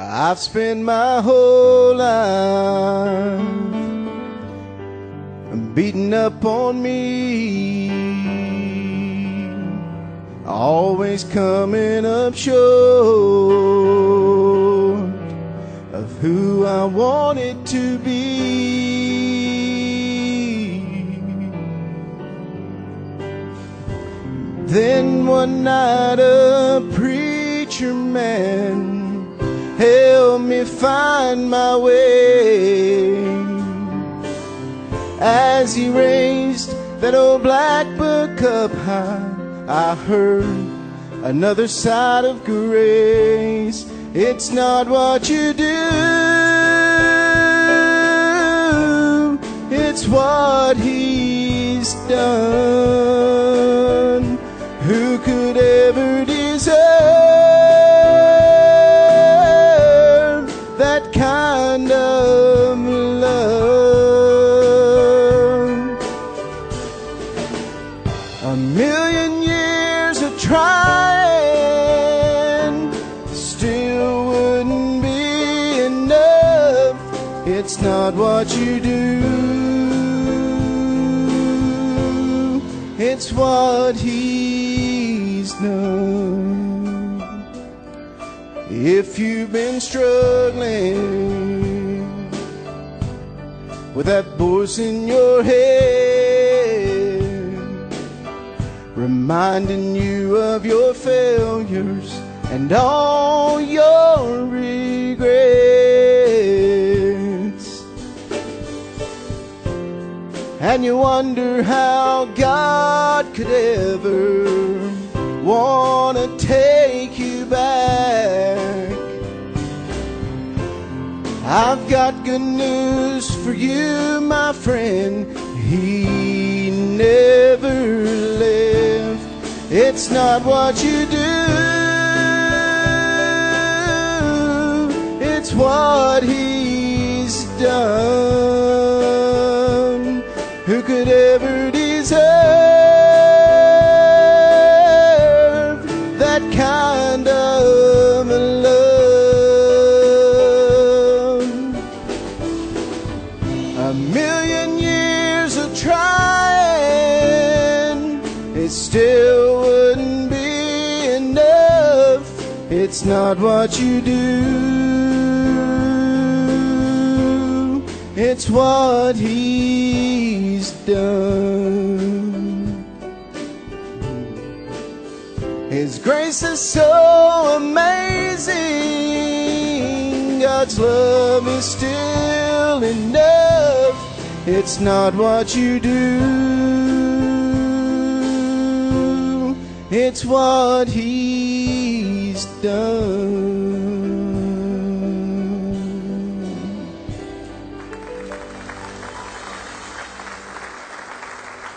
I've spent my whole life beating up on me, always coming up short of who I wanted to be. Then one night a preacher man helped me find my way as he raised that old black book up high. I heard another side of grace. It's not what you do, it's what he's done. Million years of trying still wouldn't be enough. It's not what you do, it's what he's done. If you've been struggling with that voice in your head, reminding you of your failures and all your regrets. And you wonder how God could ever want to take you back. I've got good news for you, my friend. He never. It's not what you do, it's what he's done. Who could ever deserve that kind of love? A million years of trying, it still It's not what you do, it's what he's done. His grace is so amazing. God's love is still enough. It's not what you do, it's what it's done.